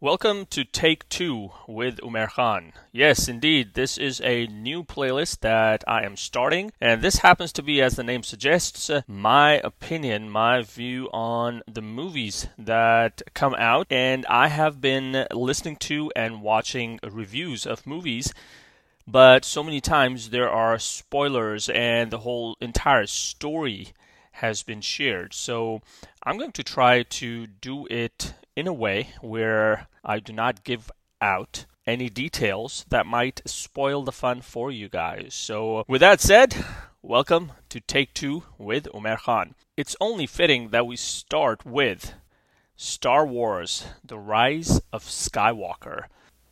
Welcome to Take Two with Umer Khan. Yes, indeed, this is a new playlist that I am starting, and this happens to be, as the name suggests, uh, my opinion, my view on the movies that come out. And I have been listening to and watching reviews of movies, but so many times there are spoilers, and the whole entire story has been shared. So I'm going to try to do it in a way where I do not give out any details that might spoil the fun for you guys. So, with that said, welcome to Take Two with Umer Khan. It's only fitting that we start with Star Wars The Rise of Skywalker.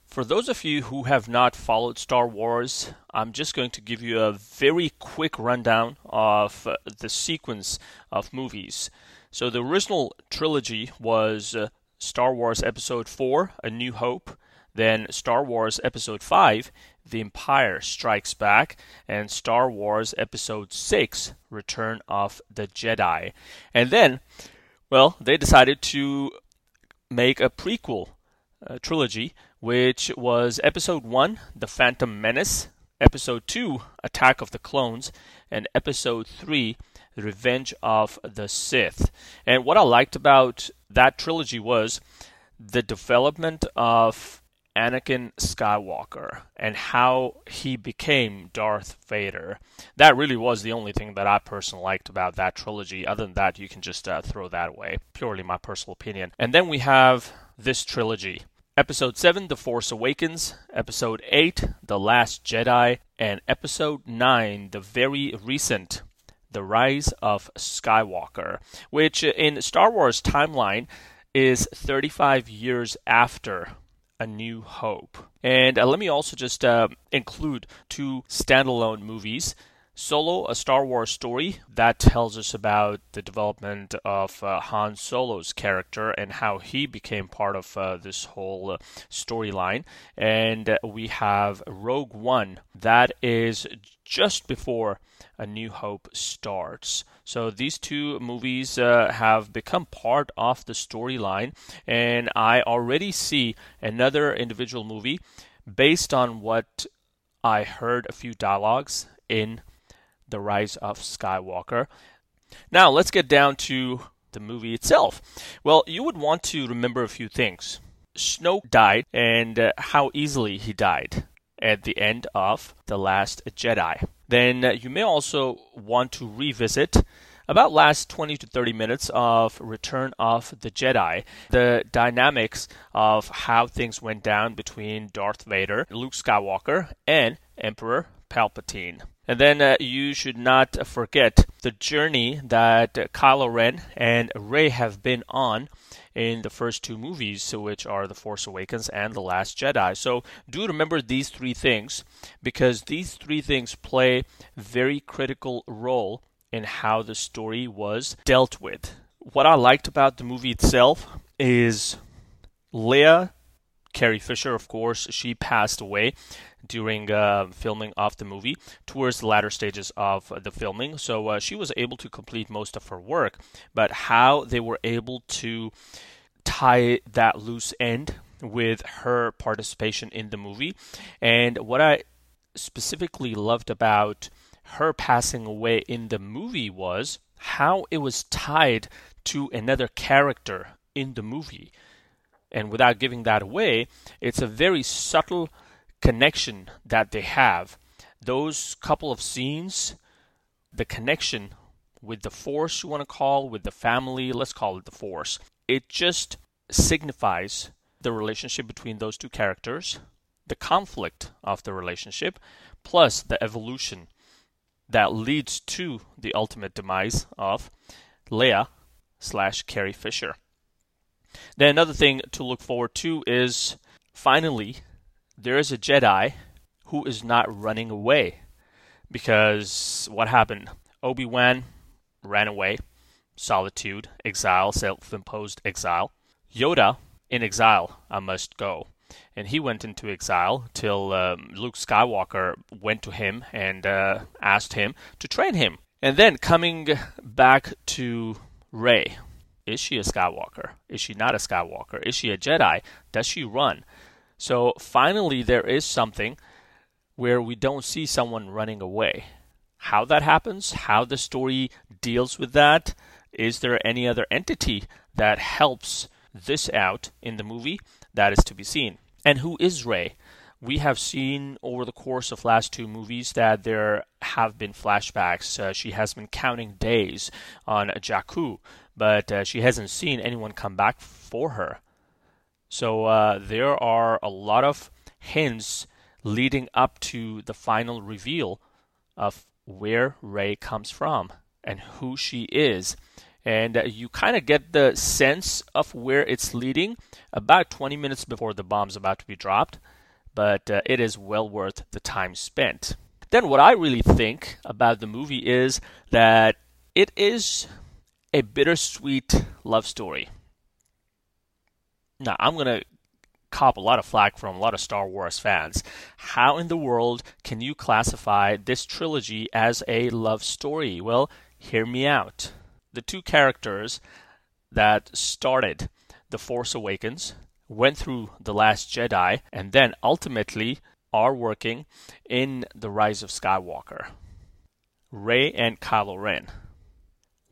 For those of you who have not followed Star Wars, I'm just going to give you a very quick rundown of uh, the sequence of movies. So, the original trilogy was uh, Star Wars Episode 4, A New Hope, then Star Wars Episode 5, The Empire Strikes Back, and Star Wars Episode 6, Return of the Jedi. And then, well, they decided to make a prequel uh, trilogy, which was Episode 1, The Phantom Menace, Episode 2, Attack of the Clones, and Episode 3, The Revenge of the Sith. And what I liked about that trilogy was the development of Anakin Skywalker and how he became Darth Vader. That really was the only thing that I personally liked about that trilogy. Other than that, you can just uh, throw that away. Purely my personal opinion. And then we have this trilogy. Episode 7, The Force Awakens, Episode 8, The Last Jedi, and Episode 9, the very recent the Rise of Skywalker, which in Star Wars timeline is 35 years after A New Hope. And uh, let me also just uh, include two standalone movies. Solo, a Star Wars story that tells us about the development of uh, Han Solo's character and how he became part of uh, this whole uh, storyline. And we have Rogue One, that is just before a New Hope starts. So these two movies uh, have become part of the storyline, and I already see another individual movie based on what I heard a few dialogues in The Rise of Skywalker. Now, let's get down to the movie itself. Well, you would want to remember a few things. Snoke died, and uh, how easily he died at the end of The Last Jedi then you may also want to revisit about last 20 to 30 minutes of Return of the Jedi, the dynamics of how things went down between Darth Vader, Luke Skywalker, and Emperor Palpatine. And then uh, you should not forget the journey that Kylo Ren and Rey have been on in the first two movies, which are The Force Awakens and The Last Jedi. So do remember these three things because these three things play very critical role in how the story was dealt with. What I liked about the movie itself is Leia Carrie Fisher, of course, she passed away during uh, filming of the movie towards the latter stages of the filming. So uh, she was able to complete most of her work, but how they were able to tie that loose end with her participation in the movie. And what I specifically loved about her passing away in the movie was how it was tied to another character in the movie. And without giving that away, it's a very subtle connection that they have. Those couple of scenes, the connection with the force, you want to call, with the family, let's call it the force, it just signifies the relationship between those two characters, the conflict of the relationship, plus the evolution that leads to the ultimate demise of Leia slash Carrie Fisher. Then another thing to look forward to is finally there is a Jedi who is not running away. Because what happened? Obi Wan ran away, solitude, exile, self imposed exile. Yoda, in exile, I must go. And he went into exile till um, Luke Skywalker went to him and uh, asked him to train him. And then coming back to Rey, Is she a Skywalker? Is she not a Skywalker? Is she a Jedi? Does she run? So finally, there is something where we don't see someone running away. How that happens, how the story deals with that, is there any other entity that helps this out in the movie? That is to be seen. And who is Rey? We have seen over the course of last two movies that there have been flashbacks. Uh, she has been counting days on Jakku, but uh, she hasn't seen anyone come back for her. So uh, there are a lot of hints leading up to the final reveal of where Rey comes from and who she is. And uh, you kind of get the sense of where it's leading about 20 minutes before the bomb's about to be dropped, but uh, it is well worth the time spent. Then, what I really think about the movie is that it is a bittersweet love story. Now, I'm going to cop a lot of flack from a lot of Star Wars fans. How in the world can you classify this trilogy as a love story? Well, hear me out. The two characters that started The Force Awakens, went through The Last Jedi, and then ultimately are working in The Rise of Skywalker. Rey and Kylo Ren.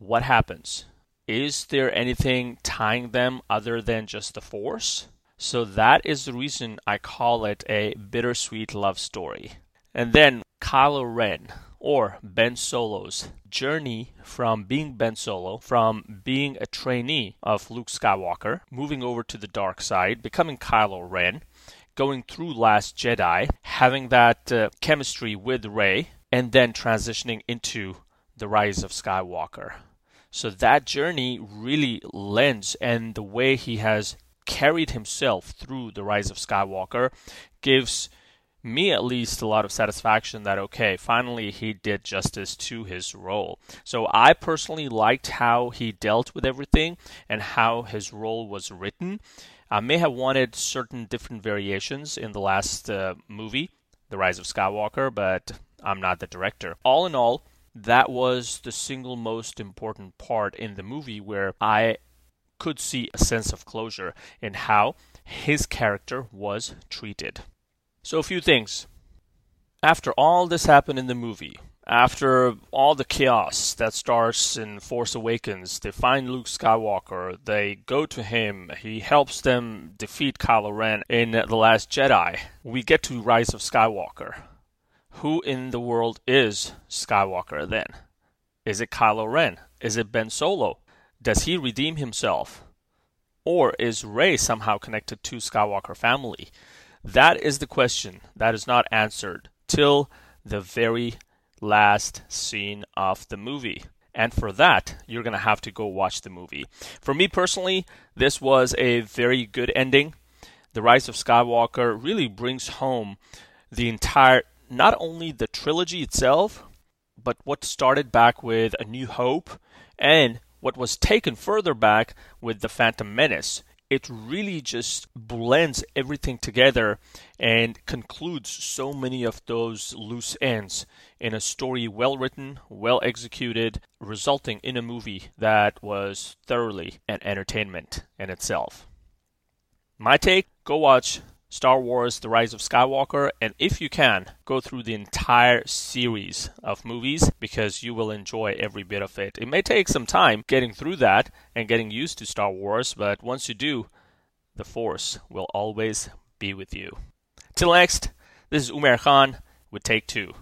What happens? Is there anything tying them other than just the Force? So that is the reason I call it a bittersweet love story. And then Kylo Ren or Ben Solo's journey from being Ben Solo, from being a trainee of Luke Skywalker, moving over to the dark side, becoming Kylo Ren, going through Last Jedi, having that uh, chemistry with Rey, and then transitioning into the Rise of Skywalker. So that journey really lends, and the way he has carried himself through the rise of Skywalker gives me at least a lot of satisfaction that okay finally he did justice to his role. So i personally liked how he dealt with everything and how his role was written. I may have wanted certain different variations in the last uh, movie the rise of skywalker but i'm not the director. All in all that was the single most important part in the movie where i could see a sense of closure in how his character was treated. So, a few things. After all this happened in the movie, after all the chaos that starts in Force Awakens, they find Luke Skywalker, they go to him, he helps them defeat Kylo Ren in The Last Jedi. We get to Rise of Skywalker. Who in the world is Skywalker then? Is it Kylo Ren? Is it Ben Solo? Does he redeem himself? Or is Rey somehow connected to Skywalker family? That is the question that is not answered till the very last scene of the movie. And for that, you're going to have to go watch the movie. For me personally, this was a very good ending. The Rise of Skywalker really brings home the entire, not only the trilogy itself, but what started back with A New Hope and what was taken further back with the Phantom Menace. It really just blends everything together and concludes so many of those loose ends in a story well written, well executed, resulting in a movie that was thoroughly an entertainment in itself. My take go watch Star Wars The Rise of Skywalker, and if you can, go through the entire series of movies because you will enjoy every bit of it. It may take some time getting through that and getting used to Star Wars, but once you do, the Force will always be with you. Till next, this is Umair Khan with Take Two.